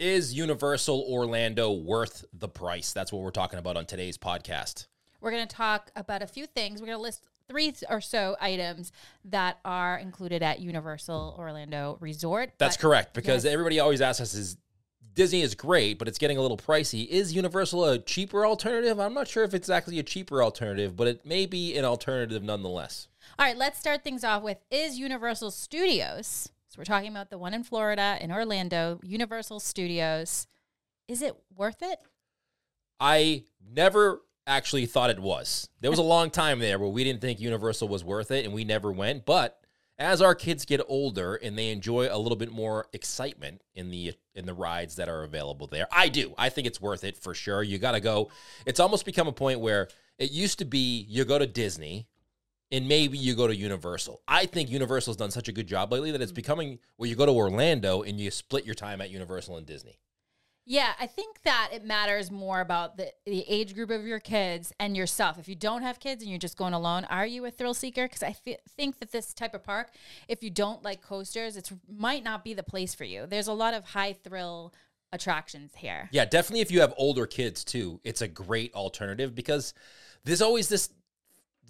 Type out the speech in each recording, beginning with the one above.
Is Universal Orlando worth the price? That's what we're talking about on today's podcast. We're going to talk about a few things. We're going to list three or so items that are included at Universal Orlando Resort. That's But correct because yes. everybody always asks us is Disney is great, but it's getting a little pricey. Is Universal a cheaper alternative? I'm not sure if it's actually a cheaper alternative, but it may be an alternative nonetheless. All right, let's start things off with is Universal Studios. So we're talking about the one in Florida, in Orlando, Universal Studios. Is it worth it? I never actually thought it was. There was a long time there where we didn't think Universal was worth it and we never went. But as our kids get older and they enjoy a little bit more excitement in the in the rides that are available there, I do. I think it's worth it for sure. You got to go. It's almost become a point where it used to be you go to Disney and maybe you go to Universal. I think Universal's done such a good job lately that it's becoming where you go to Orlando and you split your time at Universal and Disney. Yeah, I think that it matters more about the, the age group of your kids and yourself. If you don't have kids and you're just going alone, are you a thrill seeker? Because I think that this type of park, if you don't like coasters, it might not be the place for you. There's a lot of high thrill attractions here. Yeah, definitely if you have older kids too, it's a great alternative because there's always this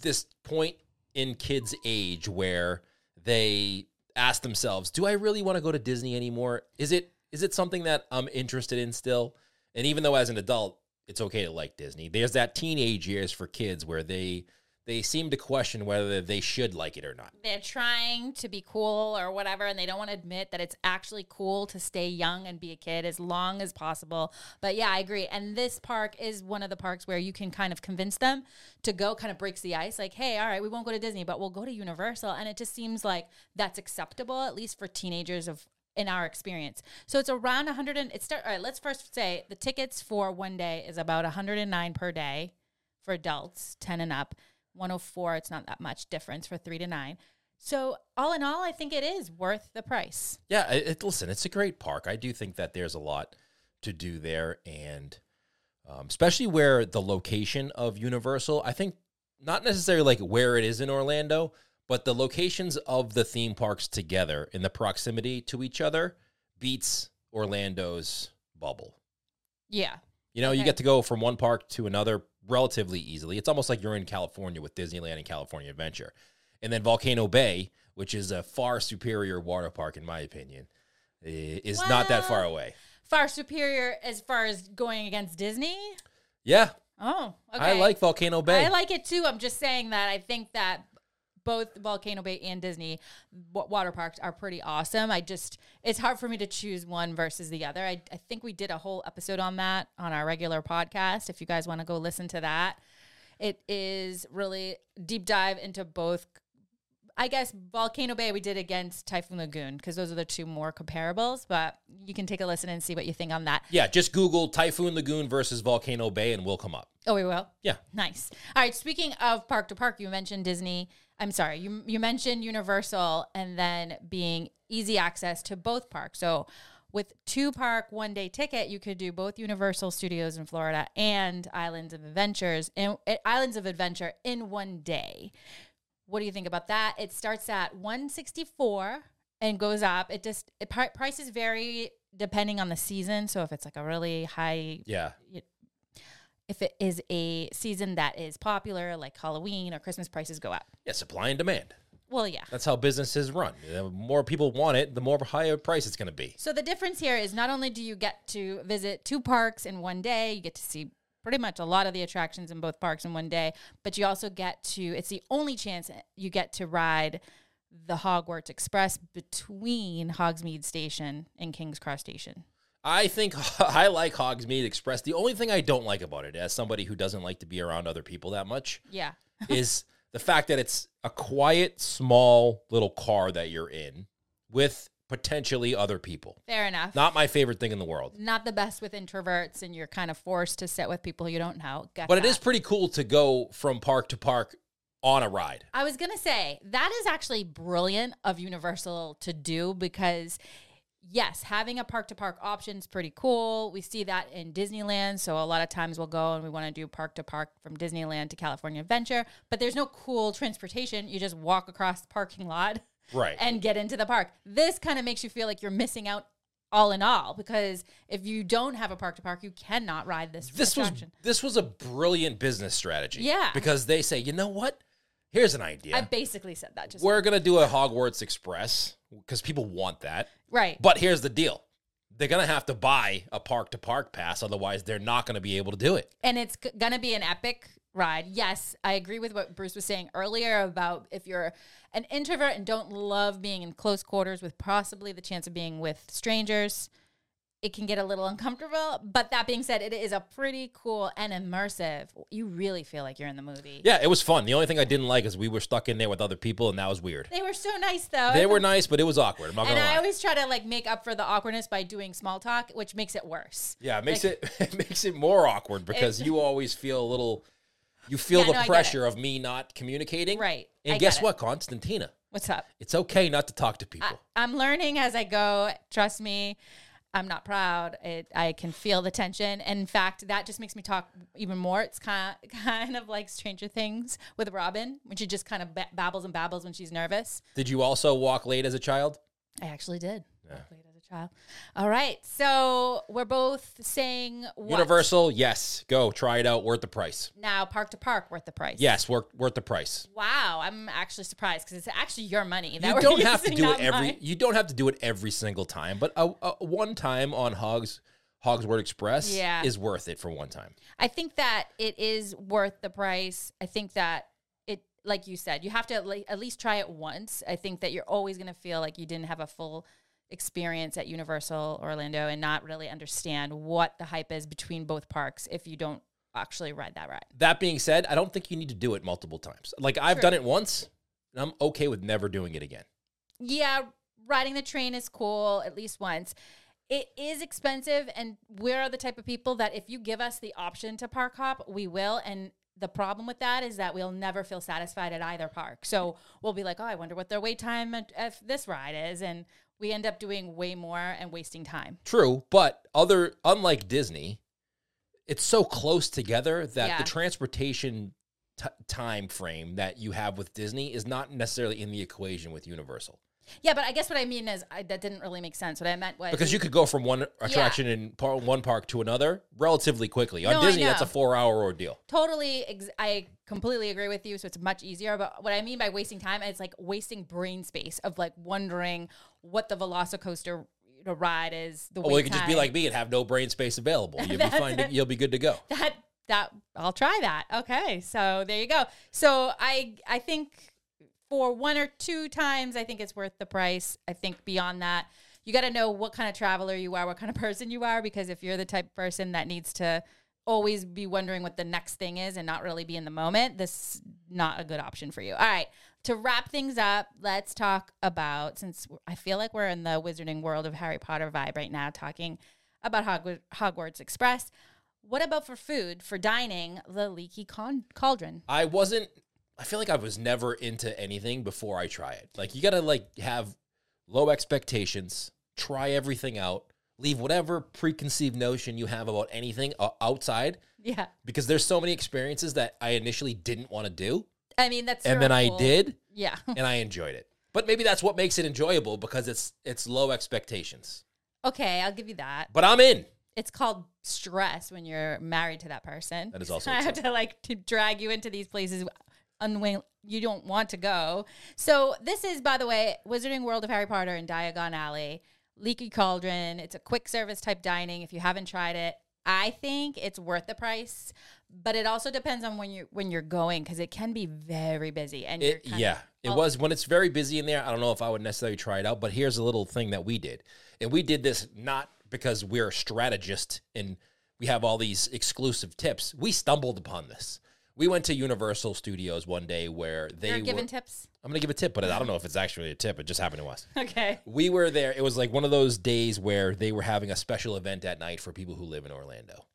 this point in kids' age where they ask themselves, "Do I really want to go to Disney anymore? Is it is it something that I'm interested in still?" And even though as an adult, it's okay to like Disney. There's that teenage years for kids where they they seem to question whether they should like it or not. They're trying to be cool or whatever, and they don't want to admit that it's actually cool to stay young and be a kid as long as possible. But yeah, I agree. And this park is one of the parks where you can kind of convince them to go, kind of breaks the ice. Like, hey, all right, we won't go to Disney, but we'll go to Universal. And it just seems like that's acceptable, at least for teenagers of in our experience. So it's around 100 and it start all right, let's first say the tickets for one day is about 109 per day for adults, 10 and up. 104, it's not that much difference for 3 to 9. So all in all, I think it is worth the price. Yeah, it, it- listen, it's a great park. I do think that there's a lot to do there, and um, especially where the location of Universal, I think not necessarily like where it is in Orlando, but the locations of the theme parks together in the proximity to each other beats Orlando's bubble. Yeah. You know, you get to go from one park to another relatively easily. It's almost like you're in California with Disneyland and California Adventure. And then Volcano Bay, which is a far superior water park, in my opinion, is not that far away. Far superior as far as going against Disney. Yeah, Oh, okay. I like Volcano Bay. I like it too. I'm just saying that I think that both Volcano Bay and Disney wa- water parks are pretty awesome. I just it's hard for me to choose one versus the other. I, I think we did a whole episode on that on our regular podcast. If you guys want to go listen to that, it is really deep dive into both. I guess Volcano Bay we did against Typhoon Lagoon because those are the two more comparables. But you can take a listen and see what you think on that. yeah, just Google Typhoon Lagoon versus Volcano Bay and we'll come up. Oh, we will. Yeah. Nice. All right. Speaking of park to park, you mentioned Disney. I'm sorry. You you mentioned Universal and then being easy access to both parks. So with two park one day ticket, you could do both Universal Studios in Florida and Islands of Adventures and eh, Islands of Adventure in one day. What do you think about that? It starts at 164 and goes up. It just it, pri- prices vary depending on the season. So if it's like a really high Yeah. If it is a season that is popular, like Halloween or Christmas, prices go up. Yeah, supply and demand. Well, yeah. That's how businesses run. The more people want it, the more higher price it's going to be. So the difference here is not only do you get to visit two parks in one day, you get to see pretty much a lot of the attractions in both parks in one day, but you also get to, it's the only chance you get to ride the Hogwarts Express between Hogsmeade Station and King's Cross Station. I think I like Hogsmeade Express. The only thing I don't like about it, as somebody who doesn't like to be around other people that much, Yeah. is the fact that it's a quiet, small little car that you're in with potentially other people. Fair enough. Not my favorite thing in the world. Not the best with introverts, and you're kind of forced to sit with people you don't know. But it that. is pretty cool to go from park to park on a ride. I was gonna say that is actually brilliant of Universal to do because yes, having a park to park option is pretty cool. We see that in Disneyland, so a lot of times we'll go and we want to do park to park from Disneyland to California Adventure, but there's no cool transportation. You just walk across the parking lot Right. and get into the park. This kind of makes you feel like you're missing out all in all because if you don't have a park to park, you cannot ride this. This was this was a brilliant business strategy. Yeah. Because they say, you know what? Here's an idea. I basically said that just We're gonna do a Hogwarts Express because people want that. right. But here's the deal. They're gonna have to buy a park to park pass, otherwise they're not gonna be able to do it. and it's g- gonna be an epic ride. Yes, I agree with what Bruce was saying earlier about if you're an introvert and don't love being in close quarters with possibly the chance of being with strangers, it can get a little uncomfortable. But that being said, it is a pretty cool and immersive. You really feel like you're in the movie. Yeah, it was fun. The only thing I didn't like is we were stuck in there with other people, and that was weird. They were so nice though. They were nice, but it was awkward. I'm not and gonna I lie. always try to like make up for the awkwardness by doing small talk, which makes it worse. Yeah, it makes it it makes it more awkward because you always feel a little you feel Yeah, the no, I get pressure of me not communicating. Right. And I guess get it. what, Constantina? What's up? It's okay not to talk to people. I, I'm learning as I go. Trust me, I'm not proud. It, I can feel the tension. And in fact, that just makes me talk even more. It's kind of, kind of like Stranger Things with Robin, when she just kind of babbles and babbles when she's nervous. Did you also walk late as a child? I actually did. I child. All right. So we're both saying what? Universal, yes. Go try it out. Worth the price. Now, park to park, worth the price. Yes, worth worth the price. Wow. I'm actually surprised because it's actually your money. that You don't have to do it every. mine. You don't have to do it every single time, but a, a one time on Hogs Hogwarts Express Yeah. is worth it for one time. I think that it is worth the price. I think that it, like you said, you have to at least try it once. I think that you're always going to feel like you didn't have a full experience at Universal Orlando and not really understand what the hype is between both parks if you don't actually ride that ride. That being said, I don't think you need to do it multiple times. Like I've True. done it once, and I'm okay with never doing it again. Yeah, riding the train is cool at least once. It is expensive, and we're the type of people that if you give us the option to park hop, we will. And the problem with that is that we'll never feel satisfied at either park. So we'll be like, oh, I wonder what their wait time at, at this ride is. And we end up doing way more and wasting time. True, but other unlike Disney, it's so close together that Yeah. the transportation t- time frame that you have with Disney is not necessarily in the equation with Universal. Yeah, but I guess what I mean is I, that didn't really make sense. What I meant was Because you could go from one attraction in par- one park to another relatively quickly. On No, Disney, that's a four-hour ordeal. totally ex- i completely agree with you so it's much easier but what i mean by wasting time is like wasting brain space of like wondering what the velocicoaster ride is the well, you could just be like me and have no brain space available. You'll be fine. To, you'll be good to go. that that i'll try that okay so there you go so i i think for one or two times i think it's worth the price i think beyond that you got to know what kind of traveler you are what kind of person you are because if you're the type of person that needs to always be wondering what the next thing is and not really be in the moment this is not a good option for you all right to wrap things up let's talk about since i feel like we're in the wizarding world of harry potter vibe right now talking about Hogwarts, Hogwarts Express. What about for food, for dining, the leaky con- cauldron? I wasn't. I feel like I was never into anything before I try it. Like you gotta like have low expectations, try everything out, leave whatever preconceived notion you have about anything uh, outside, Yeah. because there's so many experiences that I initially didn't want to do, I mean, that's and then I did, Yeah. and I enjoyed it. But maybe that's what makes it enjoyable because it's it's low expectations. Okay, I'll give you that. But I'm in. It's called stress when you're married to that person. That is also I have to like to drag you into these places unwilling you don't want to go. So this is, by the way, Wizarding World of Harry Potter in Diagon Alley, Leaky Cauldron. It's a quick service type dining. If you haven't tried it, I think it's worth the price. But it also depends on when you're when you're going because it can be very busy and It, yeah, it Oh. was when it's very busy in there. I don't know if I would necessarily try it out, but here's a little thing that we did, and we did this not because we're strategists and we have all these exclusive tips. We stumbled upon this. We went to Universal Studios one day where they were. giving tips. I'm gonna give a tip, but I don't know if it's actually a tip. It just happened to us. Okay. We were there. It was like one of those days where they were having a special event at night for people who live in Orlando.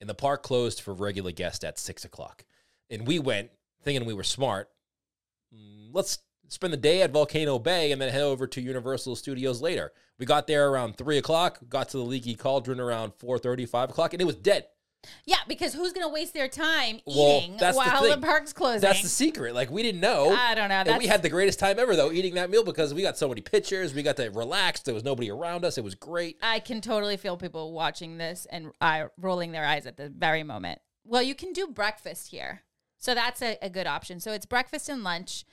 And the park closed for regular guests at six o'clock. And we went thinking we were smart. Mm, Let's spend the day at Volcano Bay and then head over to Universal Studios later. We got there around three o'clock, got to the Leaky Cauldron around 4.30, 5 o'clock, and it was dead. Yeah, because who's gonna waste their time eating the while the, thing. park's closing? That's the secret. Like we didn't know. I don't know. And we had the greatest time ever though eating that meal because we got so many pictures. We got to relax. There was nobody around us. It was great. I can totally feel people watching this and uh, rolling their eyes at the very moment. Well, you can do breakfast here. So that's a, a good option. So it's breakfast and lunch.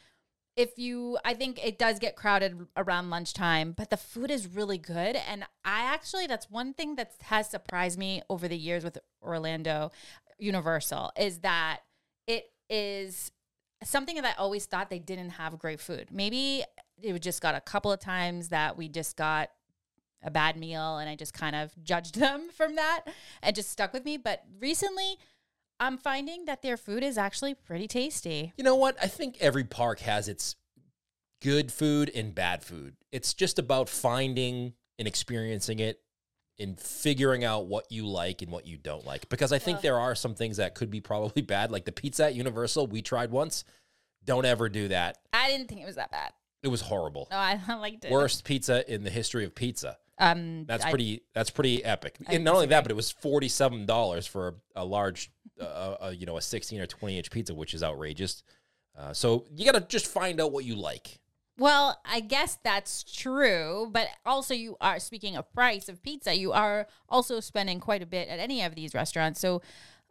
If you, I think it does get crowded around lunchtime, but the food is really good. And I actually, that's one thing that has surprised me over the years with Orlando Universal is that it is something that I always thought they didn't have great food. Maybe it just got a couple of times that we just got a bad meal and I just kind of judged them from that and just stuck with me. But recently, I'm finding that their food is actually pretty tasty. You know what? I think every park has its good food and bad food. It's just about finding and experiencing it and figuring out what you like and what you don't like. Because I think there are some things that could be probably bad, like the pizza at Universal we tried once. Don't ever do that. I didn't think it was that bad. It was horrible. No, I liked it. Worst pizza in the history of pizza. Um, That's I- pretty. That's pretty epic. I and not only that, but it was forty-seven dollars for a, a large, uh, uh, you know, a sixteen or twenty-inch pizza, which is outrageous. Uh, so you got to just find out what you like. Well, I guess that's true, but also you are speaking of price of pizza, you are also spending quite a bit at any of these restaurants. So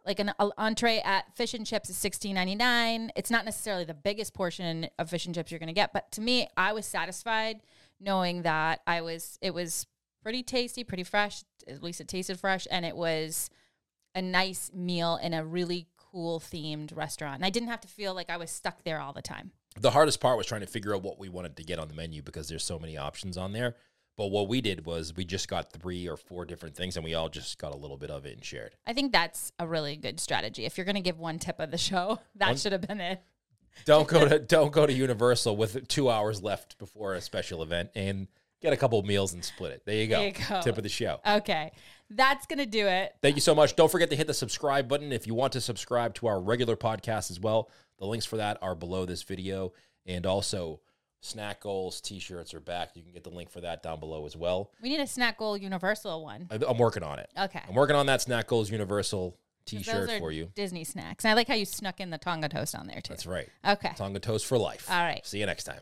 like an entree at fish and chips is sixteen ninety nine. It's not necessarily the biggest portion of fish and chips you're going to get, but to me, I was satisfied knowing that I was it was pretty tasty, pretty fresh. At least it tasted fresh, and it was a nice meal in a really cool themed restaurant. And I didn't have to feel like I was stuck there all the time. The hardest part was trying to figure out what we wanted to get on the menu because there's so many options on there. But what we did was we just got three or four different things, and we all just got a little bit of it and shared. I think that's a really good strategy. If you're going to give one tip of the show, that One- should have been it. Don't go to don't go to Universal with two hours left before a special event and get a couple meals and split it. There you go. There you go. Tip of the show. Okay. That's going to do it. Thank you so much. Don't forget to hit the subscribe button if you want to subscribe to our regular podcast as well. The links for that are below this video. And also, snack goals t shirts are back. You can get the link for that down below as well. We need a snack goal universal one. I'm working on it. Okay. I'm working on that snack goals universal t shirt for you. Disney snacks. And I like how you snuck in the Tonga toast on there too. That's right. Okay. Tonga toast for life. All right. See you next time.